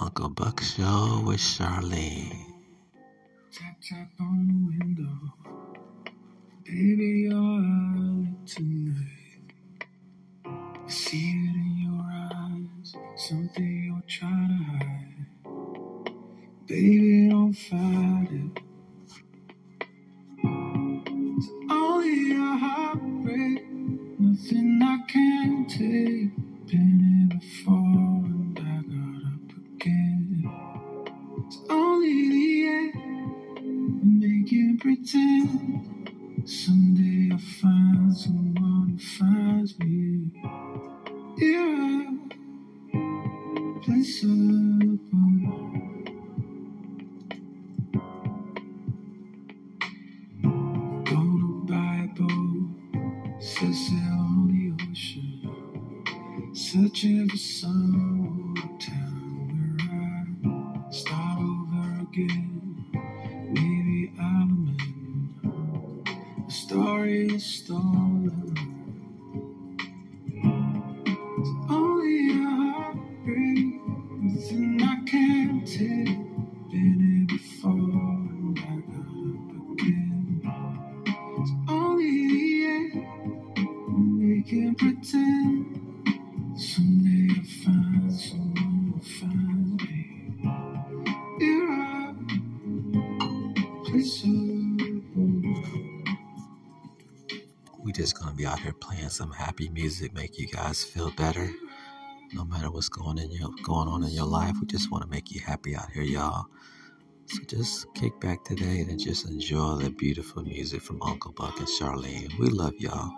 Uncle Buck Show with Charlene. Tap, tap on the window. Baby, you're out tonight. I see it in your eyes. Something you're trying to hide. Baby, don't fight it. It's only a heartbreak. Nothing I can take. happy music make you guys feel better. No matter what's going in your going on in your life, we just want to make you happy out here, y'all. So just kick back today and just enjoy the beautiful music from Uncle Buck and Charlene. We love y'all.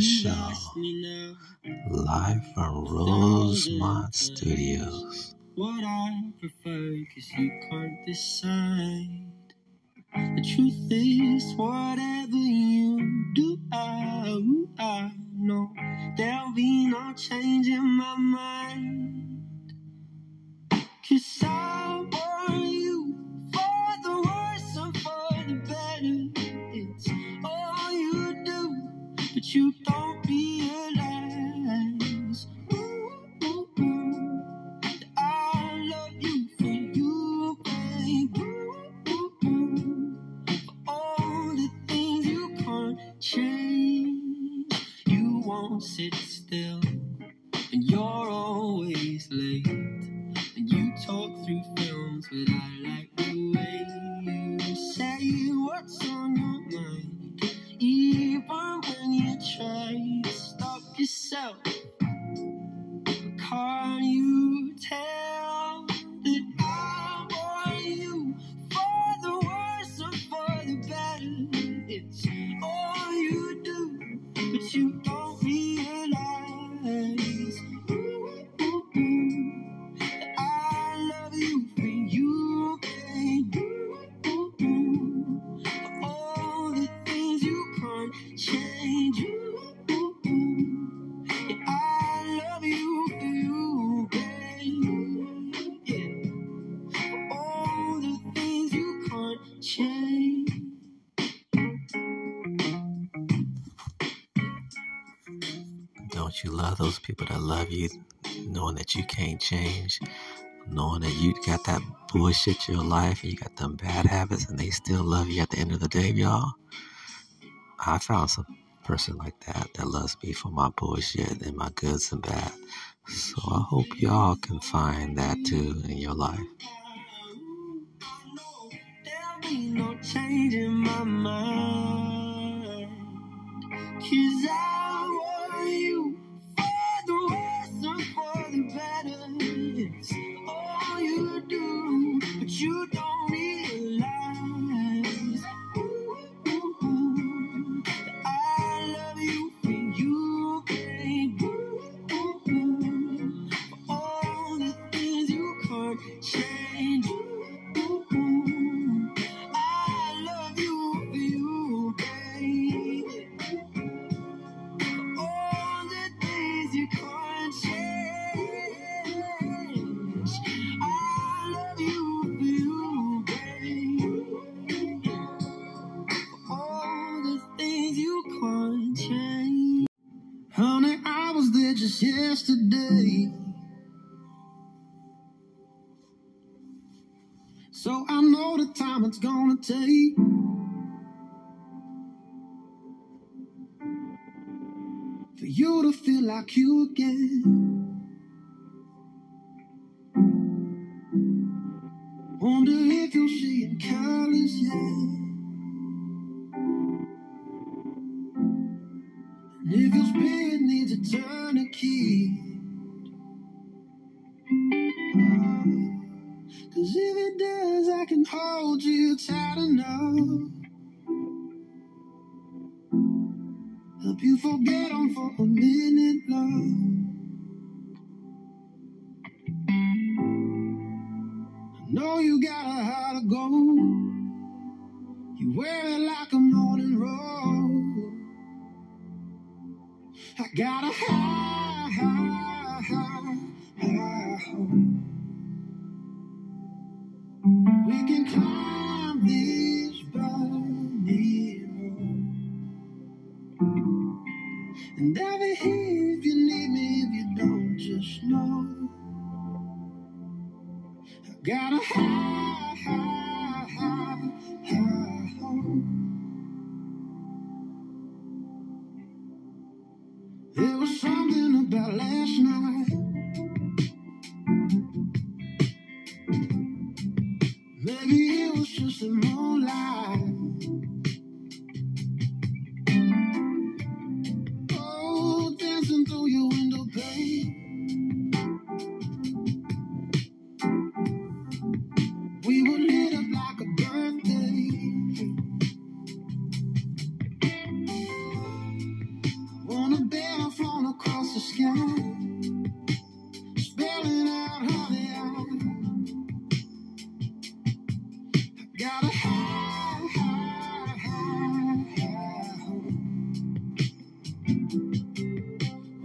show, live from Rosemont Studios. What I prefer, cause you can't decide. The truth is, whatever you do, I, I know there'll be no change in my mind. Cause I'll knowing that you can't change, knowing that you got that bullshit your life and you got them bad habits and they still love you at the end of the day, y'all? I found some person like that that loves me for my bullshit and my goods and bad. So I hope y'all can find that too in your life. No So I know the time it's gonna take. For you to feel like you again. Wonder if you'll see in colors, yeah. And if your spirit needs a tourniquet. And I'll be here if you need me, if you don't just know. I gotta a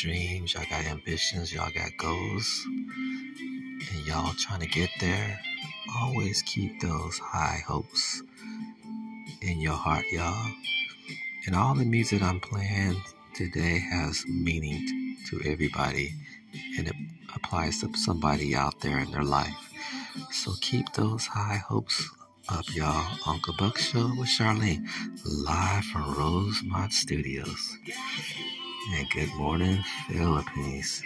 Dreams, y'all got ambitions, y'all got goals, and y'all trying to get there. Always keep those high hopes in your heart, y'all. And all the music I'm playing today has meaning to everybody, and it applies to somebody out there in their life. So keep those high hopes up, y'all. Uncle Buck Show with Charlene, live from Rosemont Studios. And good morning, Philippines.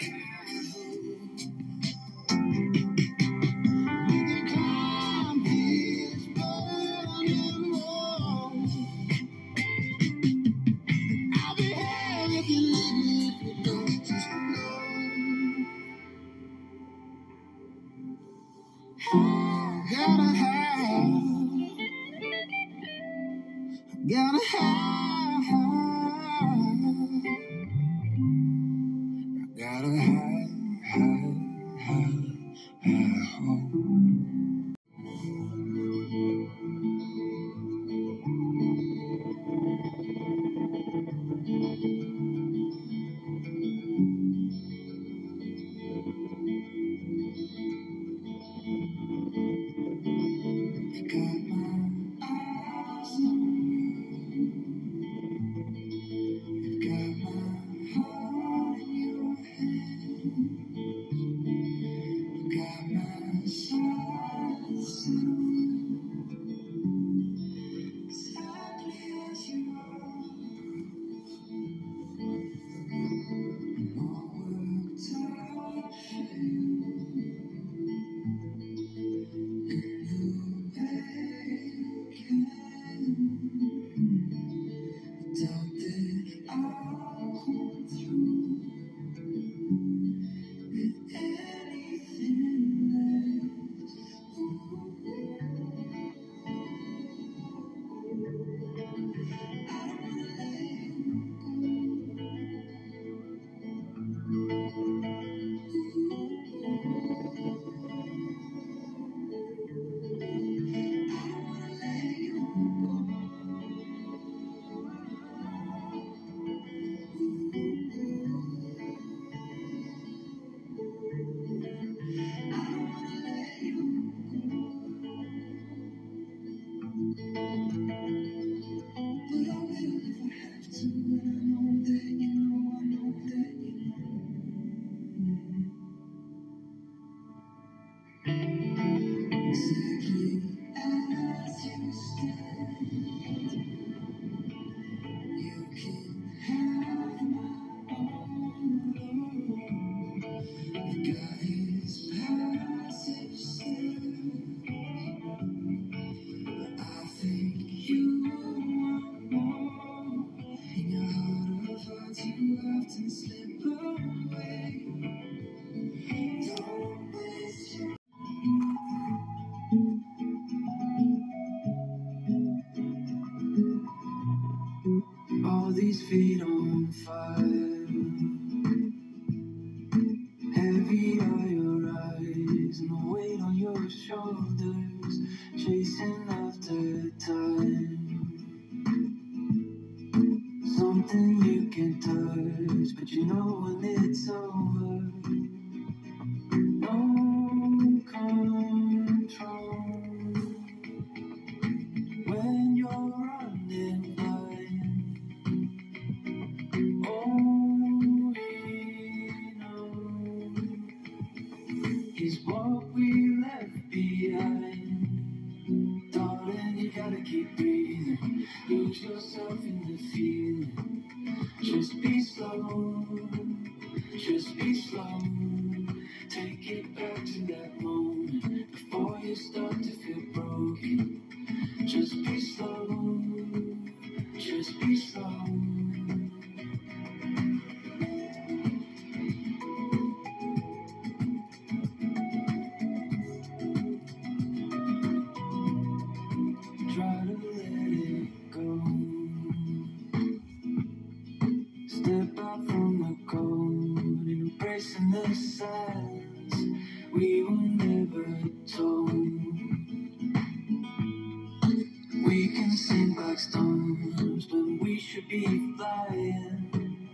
Sink like storms, but we should be flying.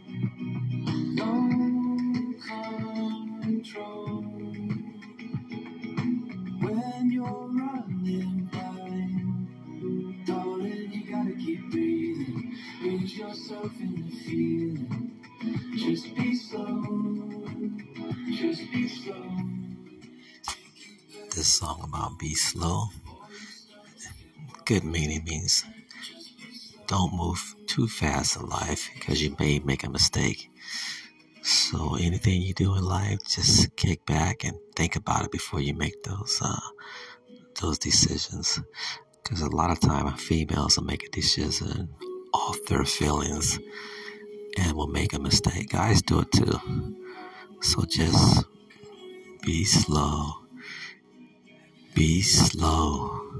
No control when you're running blind. Darling, you gotta keep breathing. Lose yourself in the feeling. Just be slow. Just be slow. This song about be slow. Good meaning means don't move too fast in life because you may make a mistake. So anything you do in life, just kick back and think about it before you make those uh, those decisions. Because a lot of time females will make a decision off their feelings and will make a mistake. Guys do it too. So just be slow. Be slow.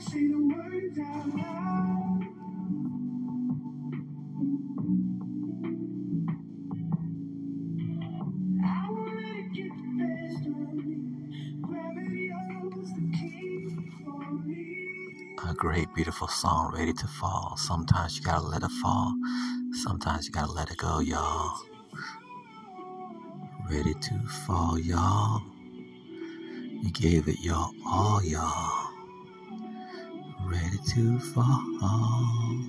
say the words out loud. A great, beautiful song, ready to fall. Sometimes you gotta let it fall. Sometimes you gotta let it go, y'all. Ready to fall, y'all. You gave it your all, y'all. To fall.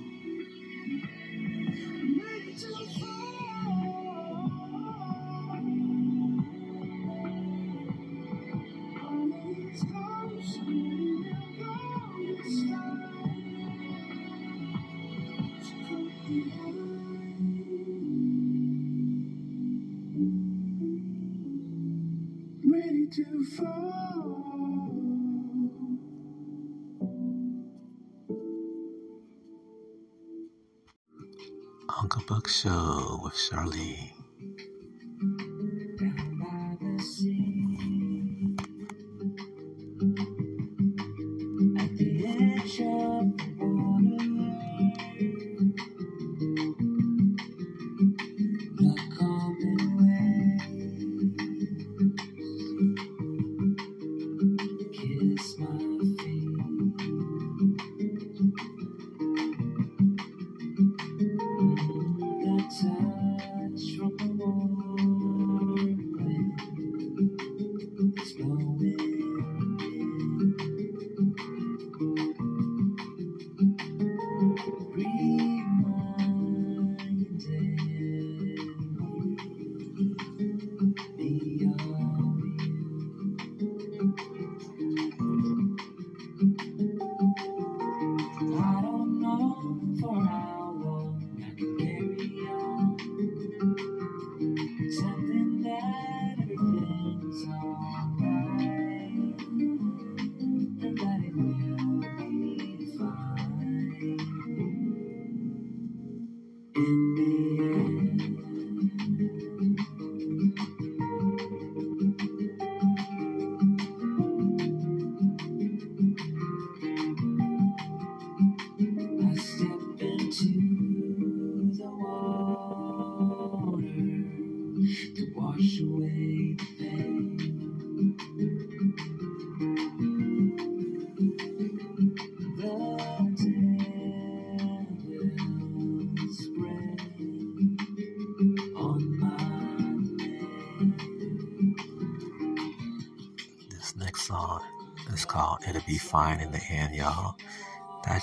Ready to fall. Uncle Buck Show with Charlene.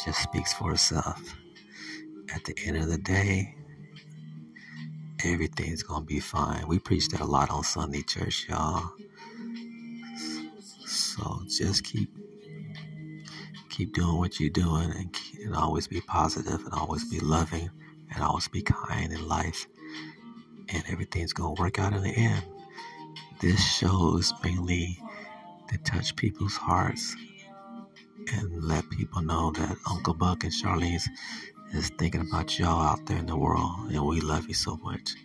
Just speaks for itself. At the end of the day, everything's gonna be fine. We preach that a lot on Sunday church, y'all. So just keep keep doing what you're doing and, and always be positive and always be loving and always be kind in life. And everything's gonna work out in the end. This show is mainly to touch people's hearts and let people know that Uncle Buck and Charlene's is thinking about y'all out there in the world, and we love you so much.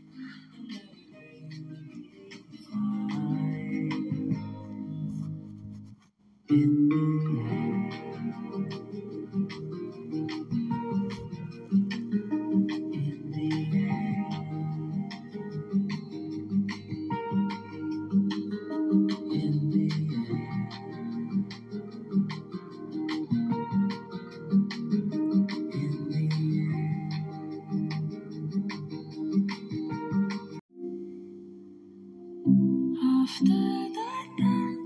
After the thunder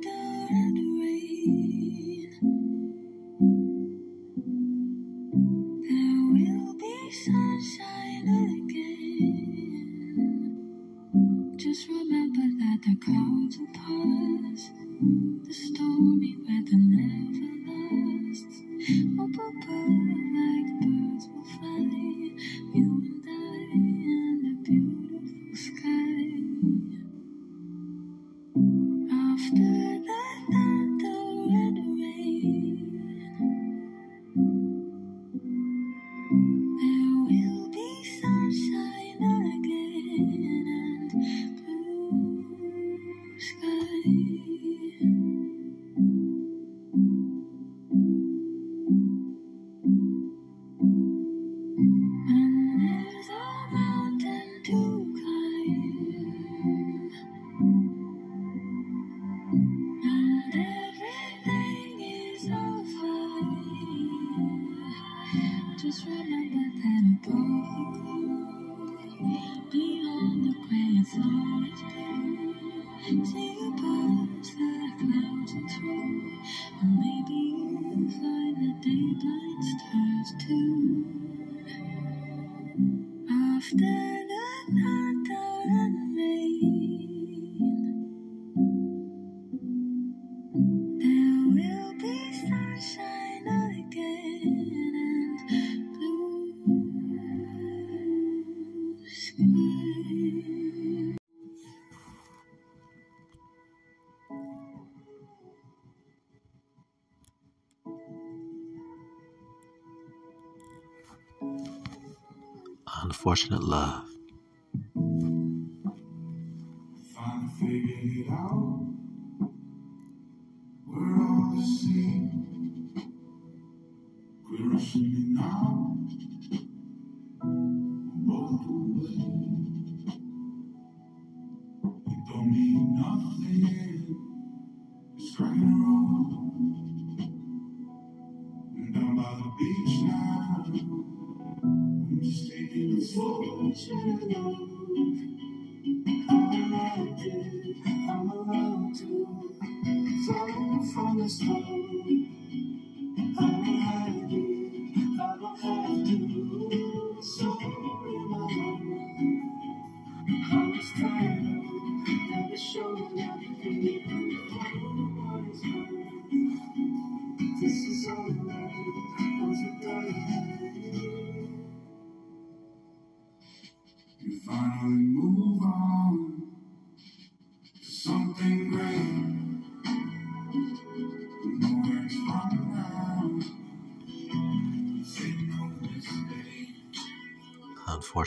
Unfortunate love.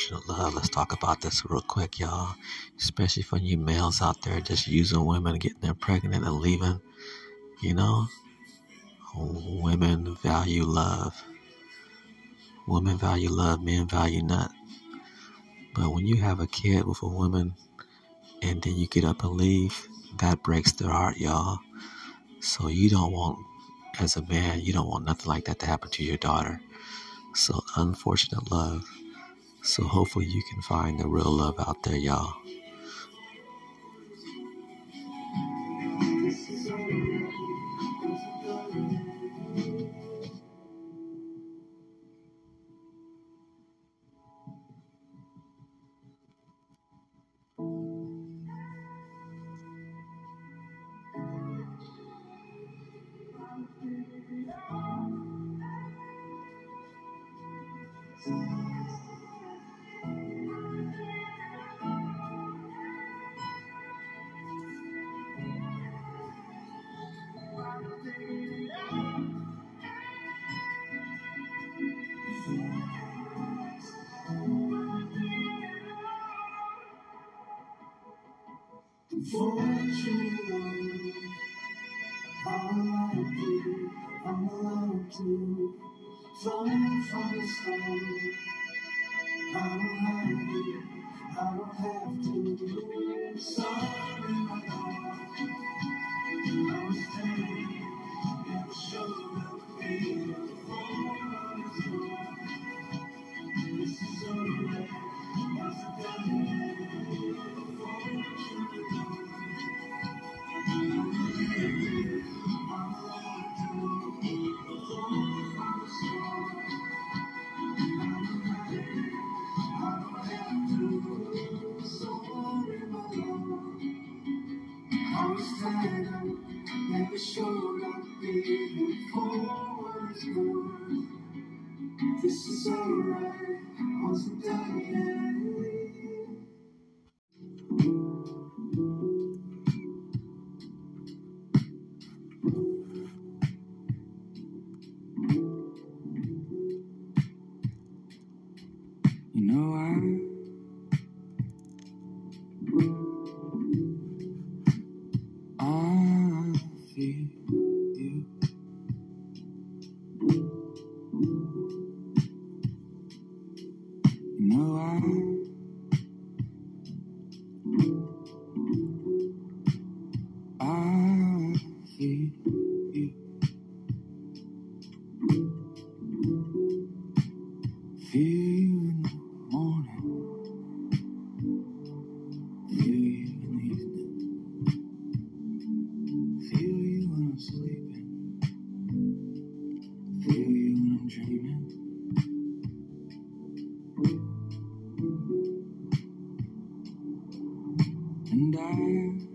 Love. Let's talk about this real quick, y'all. Especially for you males out there just using women, getting them pregnant and leaving. You know, women value love. Women value love, men value nut. But when you have a kid with a woman and then you get up and leave, that breaks their heart, y'all. So you don't want, as a man, you don't want nothing like that to happen to your daughter. So unfortunate love. So hopefully you can find the real love out there, y'all. Stone. I don't have to. I don't have to. and I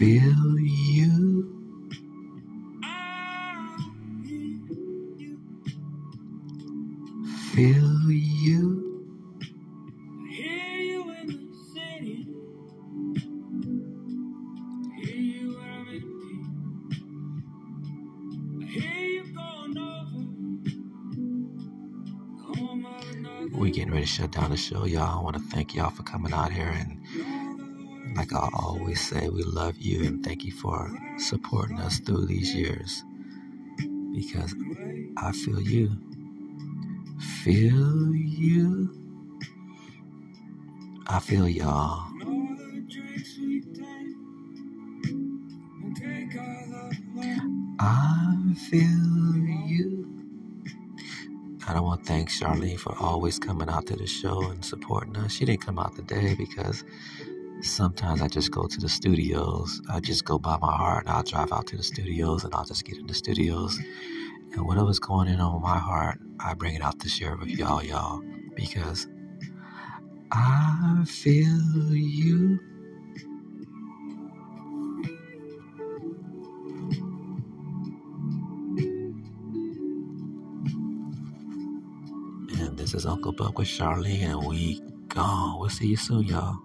the home of another. We getting ready to shut down the show, y'all. I want to thank y'all for coming out here and like I always say, we love you and thank you for supporting us through these years. Because I feel you. Feel you. I feel y'all. I feel you. I don't want to thank Charlene for always coming out to the show and supporting us. She didn't come out today because sometimes I just go to the studios. I just go by my heart and I'll drive out to the studios and I'll just get in the studios. And whatever's going in my heart, I bring it out to share with y'all, y'all. Because I feel you. And this is Uncle Buck with Charlene, and we gone. We'll see you soon, y'all.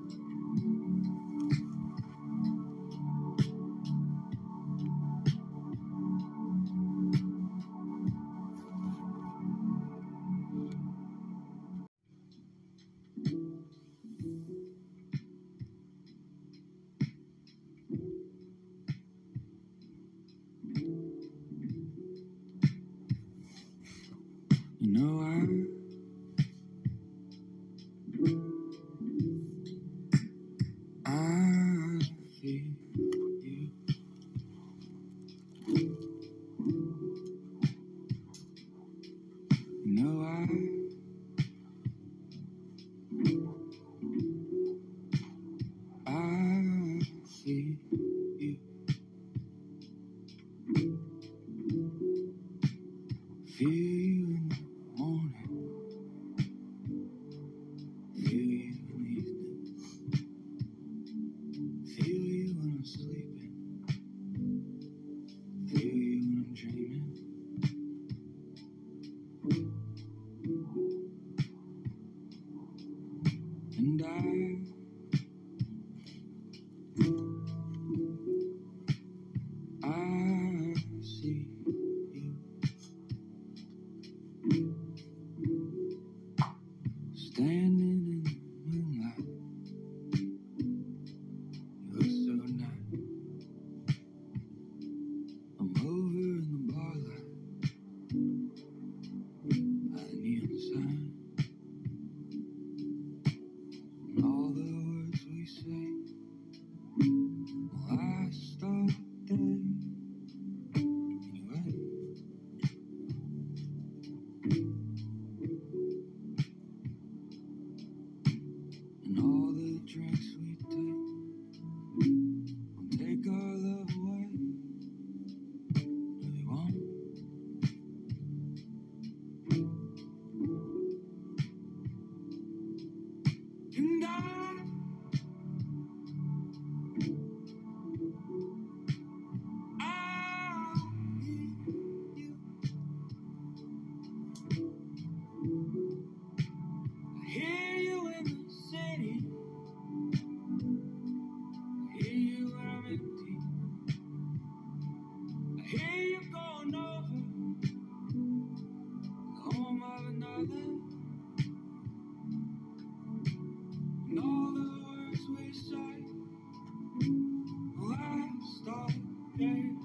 The